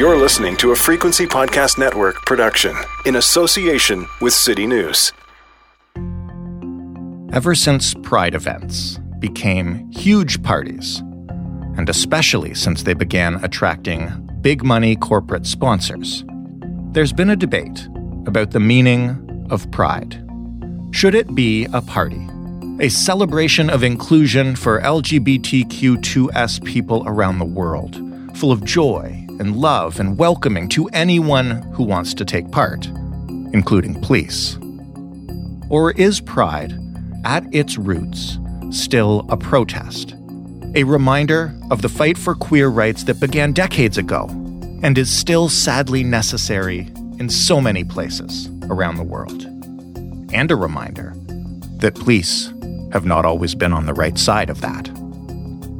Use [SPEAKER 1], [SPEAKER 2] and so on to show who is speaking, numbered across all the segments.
[SPEAKER 1] You're listening to a Frequency Podcast Network production in association with City News.
[SPEAKER 2] Ever since Pride events became huge parties, and especially since they began attracting big money corporate sponsors, there's been a debate about the meaning of Pride. Should it be a party? A celebration of inclusion for LGBTQ2S people around the world, full of joy and love and welcoming to anyone who wants to take part, including police? Or is Pride, at its roots, still a protest? A reminder of the fight for queer rights that began decades ago and is still sadly necessary in so many places around the world. And a reminder that police have not always been on the right side of that.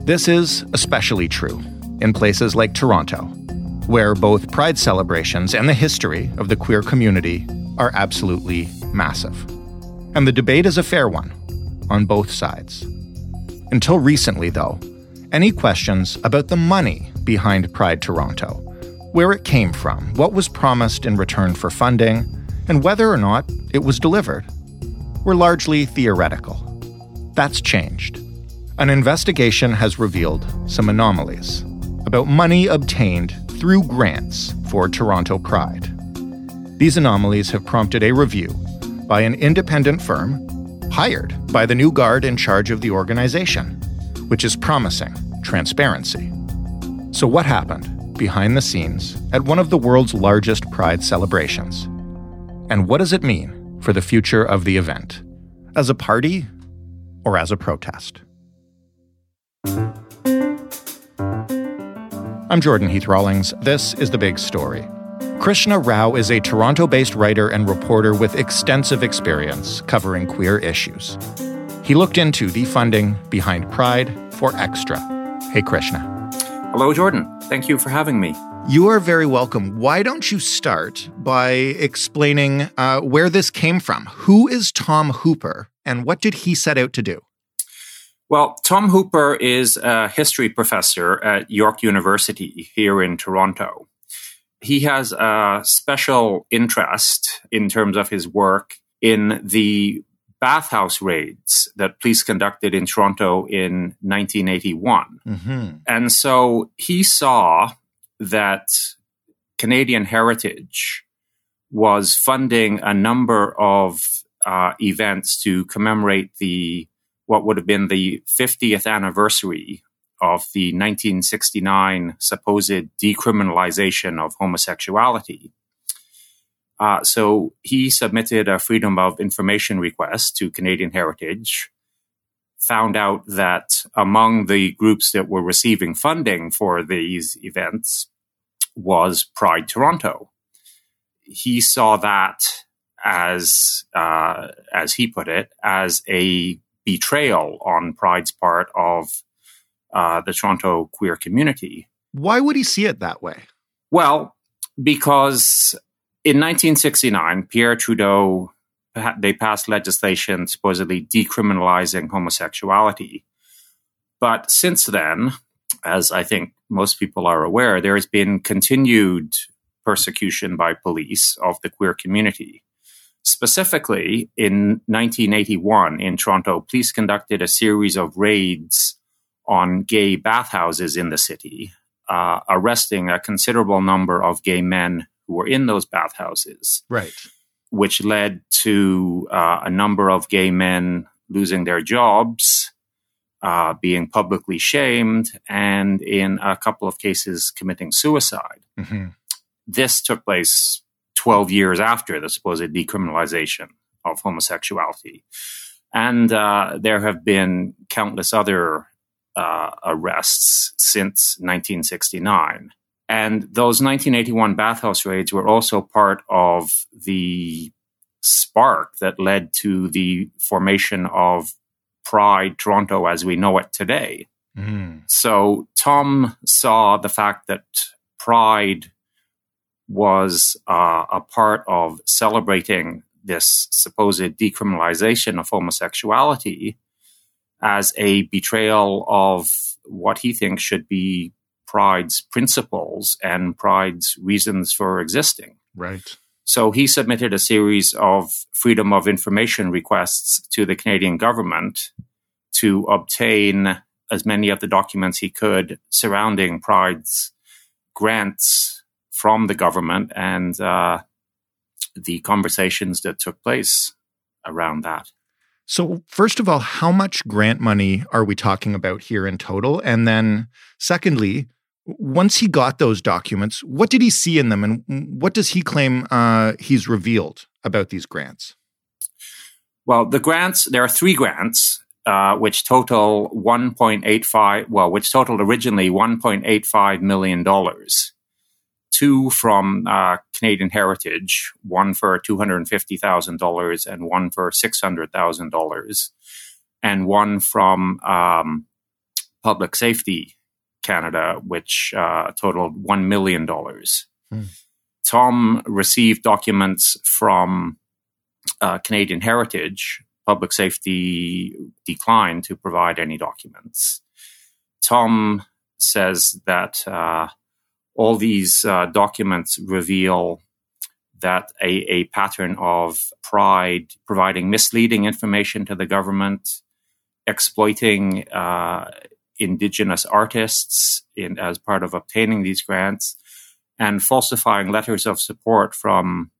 [SPEAKER 2] This is especially true in places like Toronto, where both pride celebrations and the history of the queer community are absolutely massive. And the debate is a fair one on both sides. Until recently, though, any questions about the money behind Pride Toronto, where it came from, what was promised in return for funding, and whether or not it was delivered, were largely theoretical. That's changed. An investigation has revealed some anomalies about money obtained through grants for Toronto Pride. These anomalies have prompted a review by an independent firm hired by the new guard in charge of the organization, which is promising transparency. So, what happened behind the scenes at one of the world's largest Pride celebrations? And what does it mean for the future of the event? As a party or as a protest? I'm Jordan Heath Rawlings. This is The Big Story. Krishna Rau is a Toronto based writer and reporter with extensive experience covering queer issues. He looked into the funding behind Pride for Xtra. Hey, Krishna.
[SPEAKER 3] Hello, Jordan. Thank you for having me.
[SPEAKER 2] You are very welcome. Why don't you start by explaining uh, where this came from? Who is Tom Hooper and what did he set out to do?
[SPEAKER 3] Well, Tom Hooper is a history professor at York University here in Toronto. He has a special interest in terms of his work in the bathhouse raids that police conducted in Toronto in 1981. Mm-hmm. And so he saw that Canadian Heritage was funding a number of uh, events to commemorate the what would have been the 50th anniversary of the 1969 supposed decriminalization of homosexuality. Uh, so he submitted a Freedom of Information request to Canadian Heritage, found out that among the groups that were receiving funding for these events was Pride Toronto. He saw that as, uh, as he put it, as a betrayal on Pride's part of uh, the Toronto queer community.
[SPEAKER 2] Why would he see it that way?
[SPEAKER 3] Well, because in 1969, Pierre Trudeau they passed legislation supposedly decriminalizing homosexuality. But since then, as I think most people are aware, there has been continued persecution by police of the queer community. Specifically, in 1981 in Toronto, police conducted a series of raids on gay bathhouses in the city, uh, arresting a considerable number of gay men who were in those bathhouses.
[SPEAKER 2] Right.
[SPEAKER 3] Which led to uh, a number of gay men losing their jobs, uh, being publicly shamed, and in a couple of cases, committing suicide. Mm-hmm. This took place 12 years after the supposed decriminalization of homosexuality. And uh, there have been countless other uh, arrests since 1969. And those 1981 bathhouse raids were also part of the spark that led to the formation of Pride Toronto as we know it today. Mm. So Tom saw the fact that Pride was uh, a part of celebrating this supposed decriminalization of homosexuality as a betrayal of what he thinks should be Pride's principles and Pride's reasons for existing.
[SPEAKER 2] Right.
[SPEAKER 3] So he submitted a series of freedom of information requests to the Canadian government to obtain as many of the documents he could surrounding Pride's grants from the government and uh, the conversations that took place around that.
[SPEAKER 2] So, first of all, how much grant money are we talking about here in total? And then, secondly, once he got those documents, what did he see in them, and what does he claim uh, he's revealed about these grants?
[SPEAKER 3] Well, the grants there are three grants, uh, which total 1.85. Well, which totaled originally 1.85 million dollars two from uh, Canadian Heritage, one for $250,000 and one for $600,000, and one from um, Public Safety Canada, which uh, totaled $1 million. Hmm. Tom received documents from uh, Canadian Heritage. Public Safety declined to provide any documents. Tom says that uh, all these uh, documents reveal that a, a, pattern of pride providing misleading information to the government, exploiting uh, indigenous artists in, as part of obtaining these grants, and falsifying letters of support from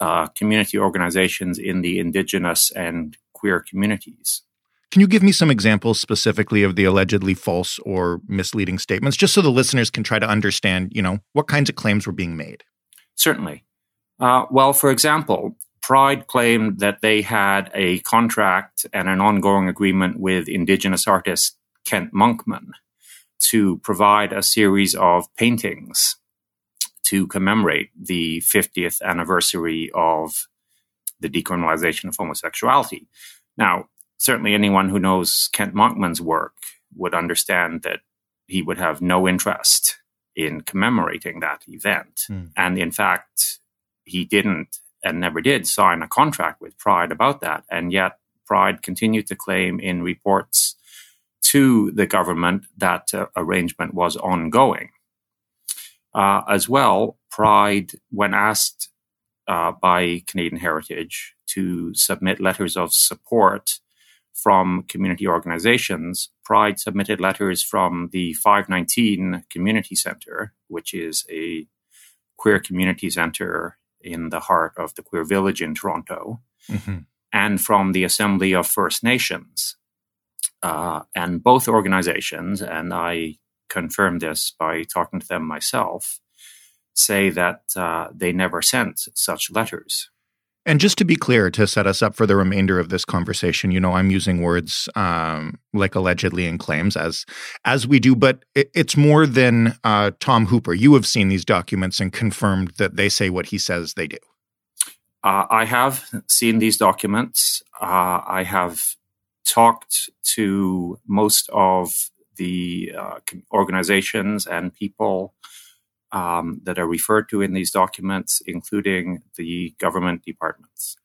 [SPEAKER 3] uh, community organizations in the indigenous and queer communities.
[SPEAKER 2] Can you give me some examples specifically of the allegedly false or misleading statements, just so the listeners can try to understand, you know, what kinds of claims were being made?
[SPEAKER 3] Certainly. Uh, well, for example, Pride claimed that they had a contract and an ongoing agreement with Indigenous artist Kent Monkman to provide a series of paintings to commemorate the 50th anniversary of the decriminalization of homosexuality. Now, certainly anyone who knows Kent Monkman's work would understand that he would have no interest in commemorating that event. Mm. And in fact, he didn't and never did sign a contract with Pride about that. And yet, Pride continued to claim in reports to the government that uh, arrangement was ongoing. Uh, as well, Pride, when asked uh, by Canadian Heritage to submit letters of support from community organizations, Pride submitted letters from the 519 Community Center, which is a queer community center in the heart of the queer village in Toronto, mm-hmm. and from the Assembly of First Nations. Uh, and both organizations, and I confirmed this by talking to them myself, say that uh, they never sent such letters.
[SPEAKER 2] And just to be clear, to set us up for the remainder of this conversation, you know, I'm using words um, like allegedly and claims as as we do, but it, it's more than uh, Tom Hooper. You have seen these documents and confirmed that they say what he says they do.
[SPEAKER 3] Uh, I have seen these documents. Uh, I have talked to most of the uh, organizations and people um, that are referred to in these documents, including the government departments.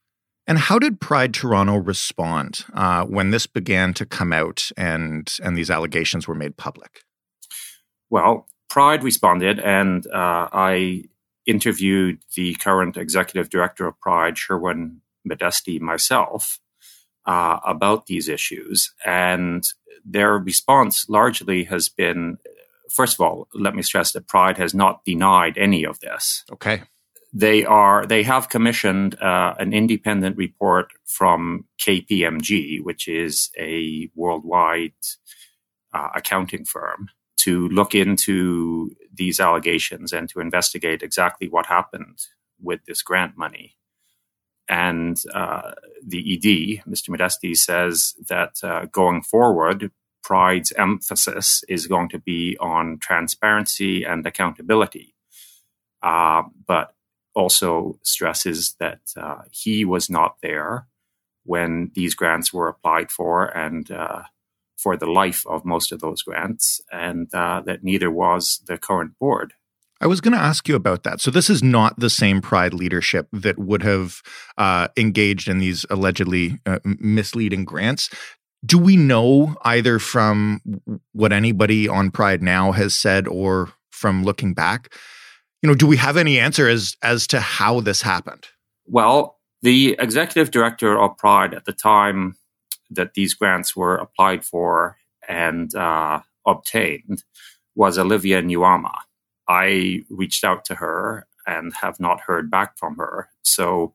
[SPEAKER 2] And how did Pride Toronto respond uh, when this began to come out and and these allegations were made public?
[SPEAKER 3] Well, Pride responded, and uh, I interviewed the current executive director of Pride, Sherwin Modeste, myself, uh, about these issues, and their response largely has been first of all, let me stress that Pride has not denied any of this.
[SPEAKER 2] Okay.
[SPEAKER 3] They are they have commissioned uh, an independent report from KPMG, which is a worldwide uh, accounting firm, to look into these allegations and to investigate exactly what happened with this grant money. And uh, the ED, Mr. Modeste, says that uh, going forward, Pride's emphasis is going to be on transparency and accountability, uh, but also stresses that uh, he was not there when these grants were applied for and uh, for the life of most of those grants, and uh, that neither was the current board.
[SPEAKER 2] I was going to ask you about that. So, this is not the same Pride leadership that would have uh, engaged in these allegedly uh, misleading grants. Do we know either from what anybody on Pride now has said or from looking back? You know, do we have any answer as as to how this happened?
[SPEAKER 3] Well, the executive director of Pride at the time that these grants were applied for and uh, obtained was Olivia Nuamah. I reached out to her and have not heard back from her. So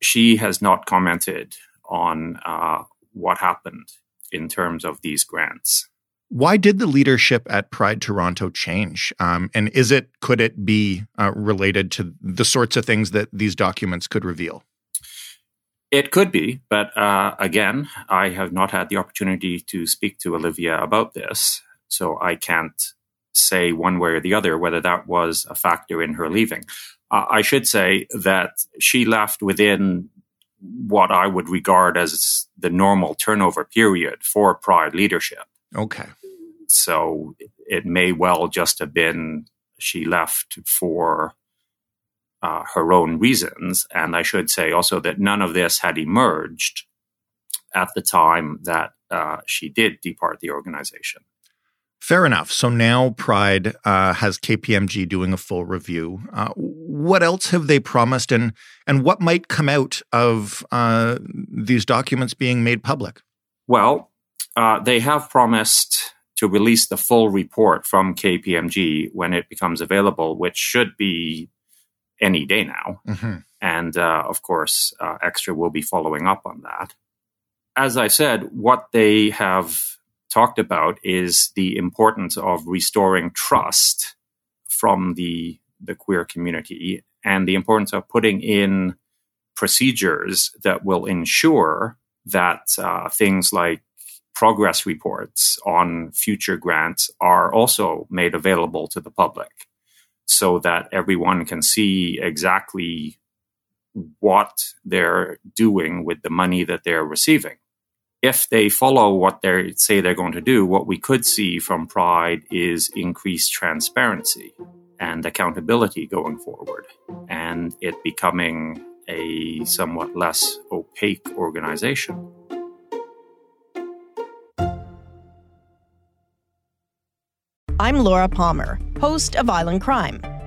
[SPEAKER 3] she has not commented on uh, what happened in terms of these grants.
[SPEAKER 2] Why did the leadership at Pride Toronto change? Um, and is it could it be uh, related to the sorts of things that these documents could reveal?
[SPEAKER 3] It could be, but uh, again, I have not had the opportunity to speak to Olivia about this, so I can't say one way or the other whether that was a factor in her leaving. Uh, I should say that she left within what I would regard as the normal turnover period for prior leadership.
[SPEAKER 2] Okay.
[SPEAKER 3] So it may well just have been she left for uh, her own reasons. And I should say also that none of this had emerged at the time that uh, she did depart the organization.
[SPEAKER 2] Fair enough. So now Pride uh, has KPMG doing a full review. Uh, what else have they promised, and and what might come out of uh, these documents being made public?
[SPEAKER 3] Well, uh, they have promised to release the full report from KPMG when it becomes available, which should be any day now. Mm-hmm. And uh, of course, uh, Xtra will be following up on that. As I said, what they have talked about is the importance of restoring trust from the, the queer community and the importance of putting in procedures that will ensure that uh, things like progress reports on future grants are also made available to the public so that everyone can see exactly what they're doing with the money that they're receiving. If they follow what they say they're going to do, what we could see from Pride is increased transparency and accountability going forward, and it becoming a somewhat less opaque organization.
[SPEAKER 4] I'm Laura Palmer, host of Island Crime.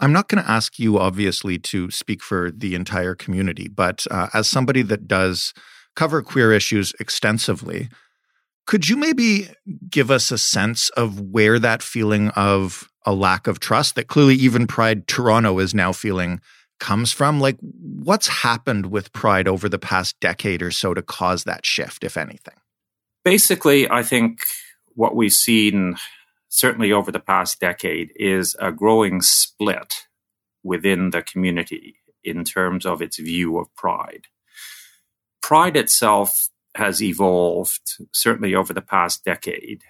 [SPEAKER 2] I'm not going to ask you, obviously, to speak for the entire community, but uh, as somebody that does cover queer issues extensively, could you maybe give us a sense of where that feeling of a lack of trust that clearly even Pride Toronto is now feeling comes from? Like, what's happened with Pride over the past decade or so to cause that shift, if anything?
[SPEAKER 3] Basically, I think what we've seen certainly over the past decade, is a growing split within the community in terms of its view of pride. Pride itself has evolved, certainly over the past decade,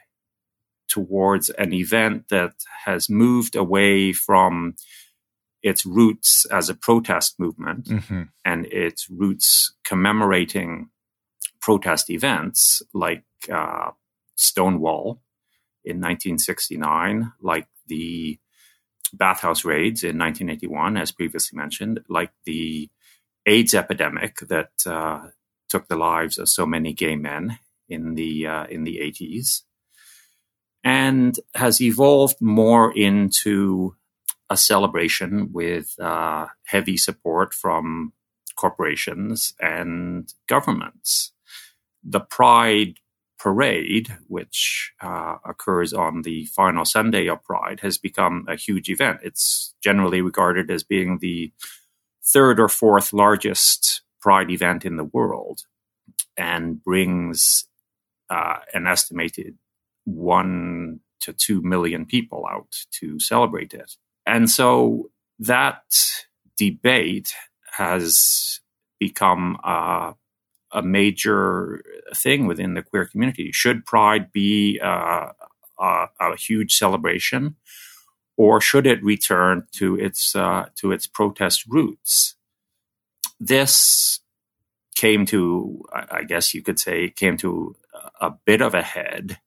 [SPEAKER 3] towards an event that has moved away from its roots as a protest movement mm-hmm. and its roots commemorating protest events like uh, Stonewall in 1969, like the bathhouse raids in 1981, as previously mentioned, like the AIDS epidemic that uh, took the lives of so many gay men in the uh, in the 80s, and has evolved more into a celebration with uh, heavy support from corporations and governments. The Pride parade, which uh, occurs on the final Sunday of Pride, has become a huge event. It's generally regarded as being the third or fourth largest Pride event in the world and brings uh, an estimated one to two million people out to celebrate it. And so that debate has become uh, a major thing within the queer community. Should Pride be uh, a, a, huge celebration, or should it return to its uh, to its protest roots? This came to, I guess you could say, came to a bit of a head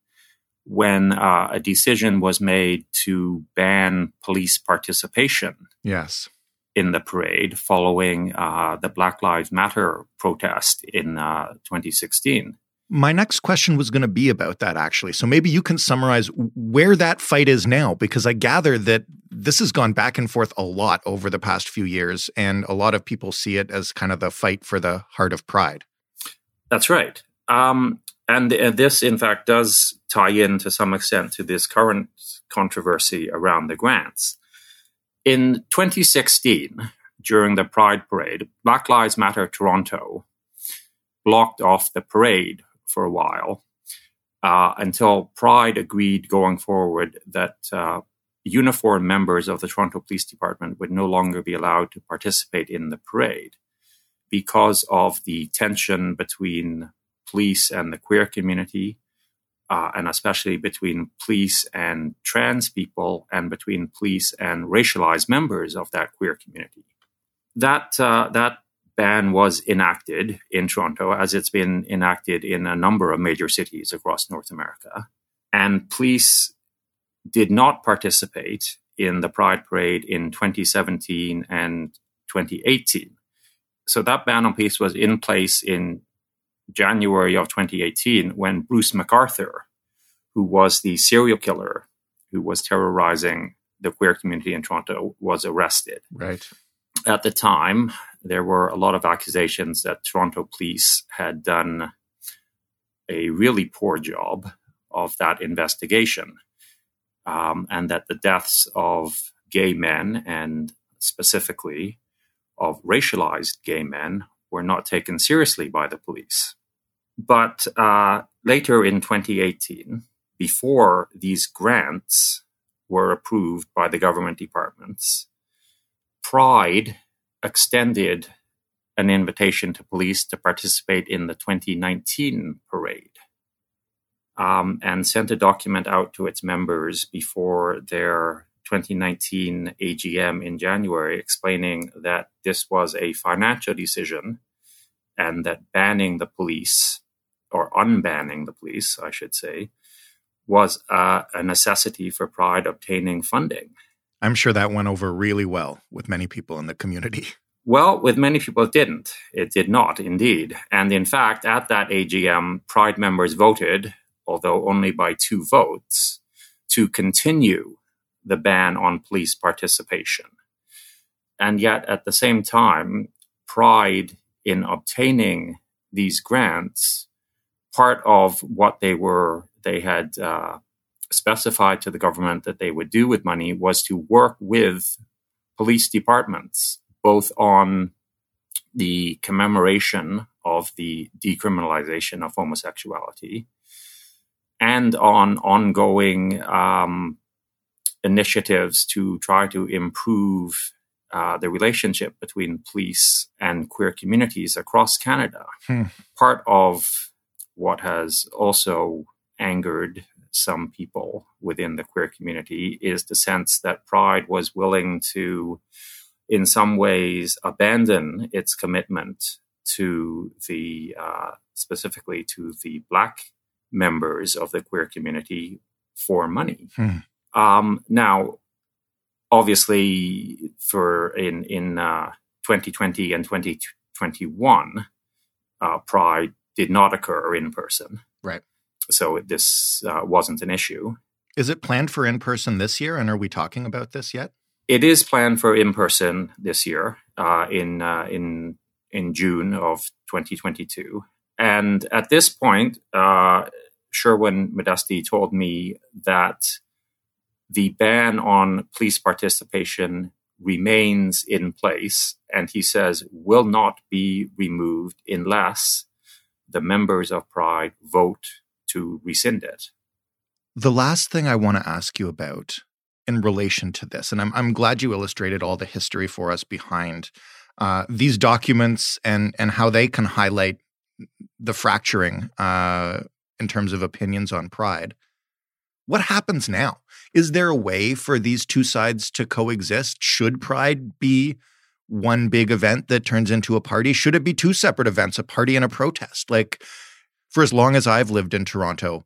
[SPEAKER 3] when uh, a decision was made to ban police participation.
[SPEAKER 2] Yes.
[SPEAKER 3] In the parade following uh, the Black Lives Matter protest in uh, 2016.
[SPEAKER 2] My next question was going to be about that, actually. So maybe you can summarize where that fight is now, because I gather that this has gone back and forth a lot over the past few years, and a lot of people see it as kind of the fight for the heart of pride.
[SPEAKER 3] That's right. Um, and uh, this, in fact, does tie in to some extent to this current controversy around the grants. In 2016, during the Pride Parade, Black Lives Matter Toronto blocked off the parade for a while uh, until Pride agreed going forward that uh, uniformed members of the Toronto Police Department would no longer be allowed to participate in the parade because of the tension between police and the queer community, uh, and especially between police and trans people, and between police and racialized members of that queer community. That uh, that ban was enacted in Toronto, as it's been enacted in a number of major cities across North America, and police did not participate in the Pride Parade in 2017 and 2018. So that ban on police was in place in January of 2018 when Bruce McArthur, who was the serial killer who was terrorizing the queer community in Toronto, was arrested.
[SPEAKER 2] Right.
[SPEAKER 3] At the time, there were a lot of accusations that Toronto police had done a really poor job of that investigation, um, and that the deaths of gay men and specifically of racialized gay men were not taken seriously by the police. But uh, later in 2018, before these grants were approved by the government departments, Pride extended an invitation to police to participate in the 2019 parade um, and sent a document out to its members before their 2019 AGM in January explaining that this was a financial decision and that banning the police, or unbanning the police, I should say, was uh, a necessity for Pride obtaining funding.
[SPEAKER 2] I'm sure that went over really well with many people in the community.
[SPEAKER 3] Well, with many people, it didn't. It did not, indeed. And in fact, at that AGM, Pride members voted, although only by two votes, to continue the ban on police participation. And yet, at the same time, Pride in obtaining these grants, part of what they were, they had uh, specified to the government that they would do with money was to work with police departments, both on the commemoration of the decriminalization of homosexuality and on ongoing um, initiatives to try to improve uh, the relationship between police and queer communities across Canada. Hmm. Part of what has also angered some people within the queer community is the sense that Pride was willing to, in some ways, abandon its commitment to the uh, specifically to the Black members of the queer community for money. Hmm. Um, now, obviously, for in in uh, 2020 and 2021, uh, Pride did not occur in person.
[SPEAKER 2] Right.
[SPEAKER 3] So this uh, wasn't an issue.
[SPEAKER 2] Is it planned for in person this year? And are we talking about this yet?
[SPEAKER 3] It is planned for in person this year uh, in uh, in in June of 2022. And at this point, uh, Sherwin Modeste told me that the ban on police participation remains in place, and he says will not be removed unless the members of Pride vote to rescind it.
[SPEAKER 2] The last thing I want to ask you about in relation to this, and I'm, I'm glad you illustrated all the history for us behind uh, these documents and and how they can highlight the fracturing uh, in terms of opinions on pride. What happens now? Is there a way for these two sides to coexist? Should pride be one big event that turns into a party? Should it be two separate events, a party and a protest? Like, for as long as I've lived in Toronto,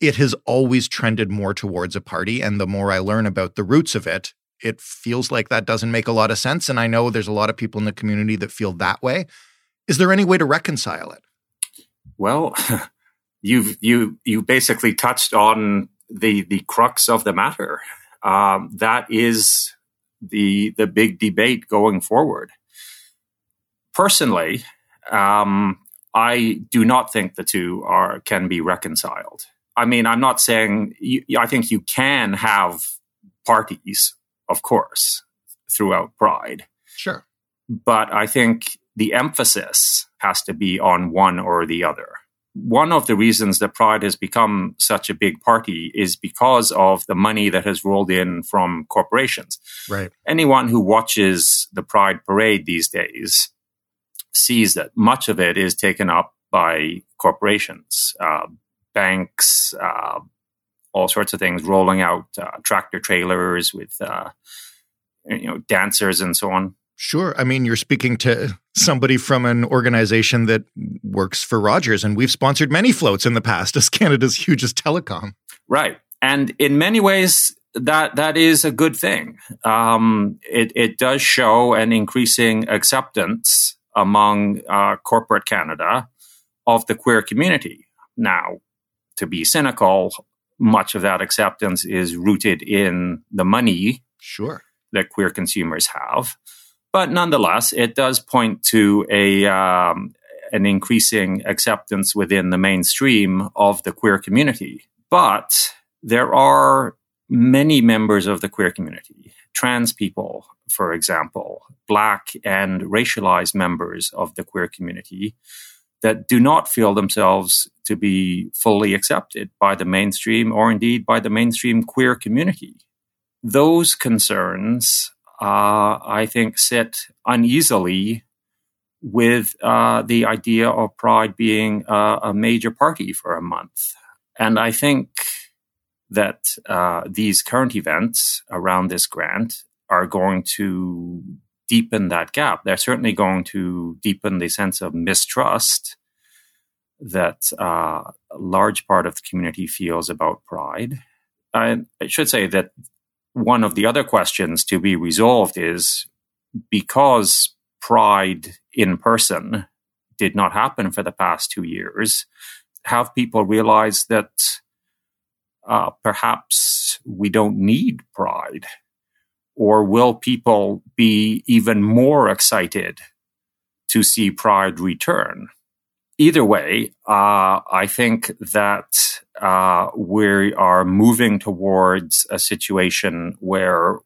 [SPEAKER 2] it has always trended more towards a party. And the more I learn about the roots of it, it feels like that doesn't make a lot of sense. And I know there's a lot of people in the community that feel that way. Is there any way to reconcile it?
[SPEAKER 3] Well, you've you you basically touched on the the crux of the matter. Um, that is the the big debate going forward. Personally, um, I do not think the two are can be reconciled. I mean, I'm not saying you, I think you can have parties, of course, throughout Pride.
[SPEAKER 2] Sure,
[SPEAKER 3] but I think the emphasis has to be on one or the other one of the reasons that Pride has become such a big party is because of the money that has rolled in from corporations.
[SPEAKER 2] Right.
[SPEAKER 3] Anyone who watches the Pride parade these days sees that much of it is taken up by corporations, uh, banks, uh, all sorts of things, rolling out uh, tractor trailers with uh, you know dancers and so on.
[SPEAKER 2] Sure. I mean, you're speaking to somebody from an organization that works for Rogers, and we've sponsored many floats in the past as Canada's hugest telecom.
[SPEAKER 3] Right. And in many ways, that that is a good thing. Um, it, it does show an increasing acceptance among uh, corporate Canada of the queer community. Now, to be cynical, much of that acceptance is rooted in the money
[SPEAKER 2] sure.
[SPEAKER 3] that queer consumers have. But nonetheless, it does point to a um, an increasing acceptance within the mainstream of the queer community. But there are many members of the queer community, trans people, for example, black and racialized members of the queer community that do not feel themselves to be fully accepted by the mainstream or indeed by the mainstream queer community. Those concerns uh, I think, sit uneasily with uh, the idea of Pride being uh, a major party for a month. And I think that uh, these current events around this grant are going to deepen that gap. They're certainly going to deepen the sense of mistrust that uh, a large part of the community feels about Pride. I should say that one of the other questions to be resolved is because Pride in person did not happen for the past two years, have people realized that uh, perhaps we don't need Pride? Or will people be even more excited to see Pride return? Either way, uh, I think that uh, we are moving towards a situation where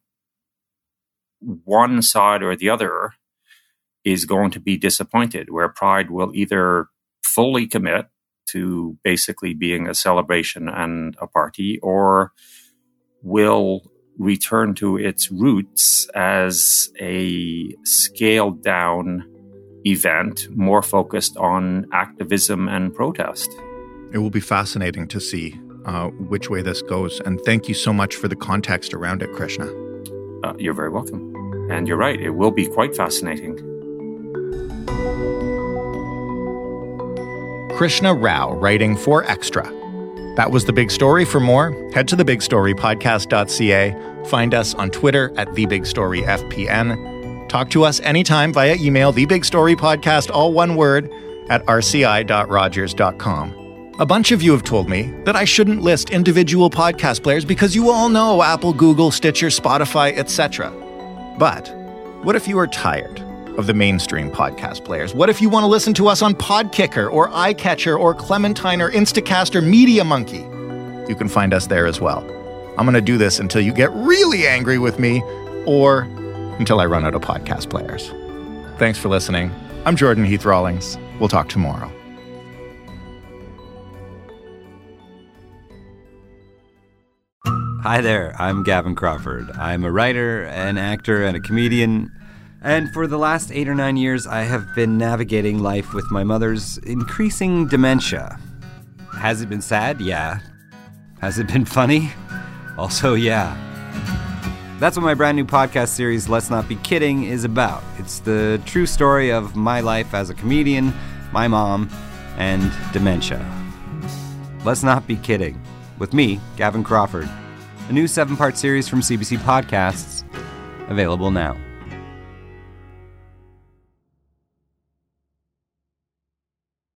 [SPEAKER 3] one side or the other is going to be disappointed, where Pride will either fully commit to basically being a celebration and a party, or will return to its roots as a scaled down event more focused on activism and protest.
[SPEAKER 2] It will be fascinating to see uh, which way this goes. And thank you so much for the context around it, Krishna.
[SPEAKER 3] Uh, you're very welcome. And you're right, it will be quite fascinating.
[SPEAKER 2] Krishna Rau writing for Xtra. That was the big story. For more, head to thebigstorypodcast.ca. Find us on Twitter at thebigstoryfpn. Talk to us anytime via email, thebigstorypodcast, all one word, at rci.rogers.com. A bunch of you have told me that I shouldn't list individual podcast players because you all know Apple, Google, Stitcher, Spotify, etc. But what if you are tired of the mainstream podcast players? What if you want to listen to us on Podkicker or iCatcher or Clementine or Instacast or Media Monkey? You can find us there as well. I'm going to do this until you get really angry with me or until I run out of podcast players. Thanks for listening. I'm Jordan Heath Rawlings. We'll talk tomorrow.
[SPEAKER 5] Hi there, I'm Gavin Crawford. I'm a writer, an actor, and a comedian. And for the last eight or nine years, I have been navigating life with my mother's increasing dementia. Has it been sad? Yeah. Has it been funny? Also, yeah. That's what my brand new podcast series, Let's Not Be Kidding, is about. It's the true story of my life as a comedian, my mom, and dementia. Let's Not Be Kidding. With me, Gavin Crawford. A new seven part series from CBC Podcasts, available now.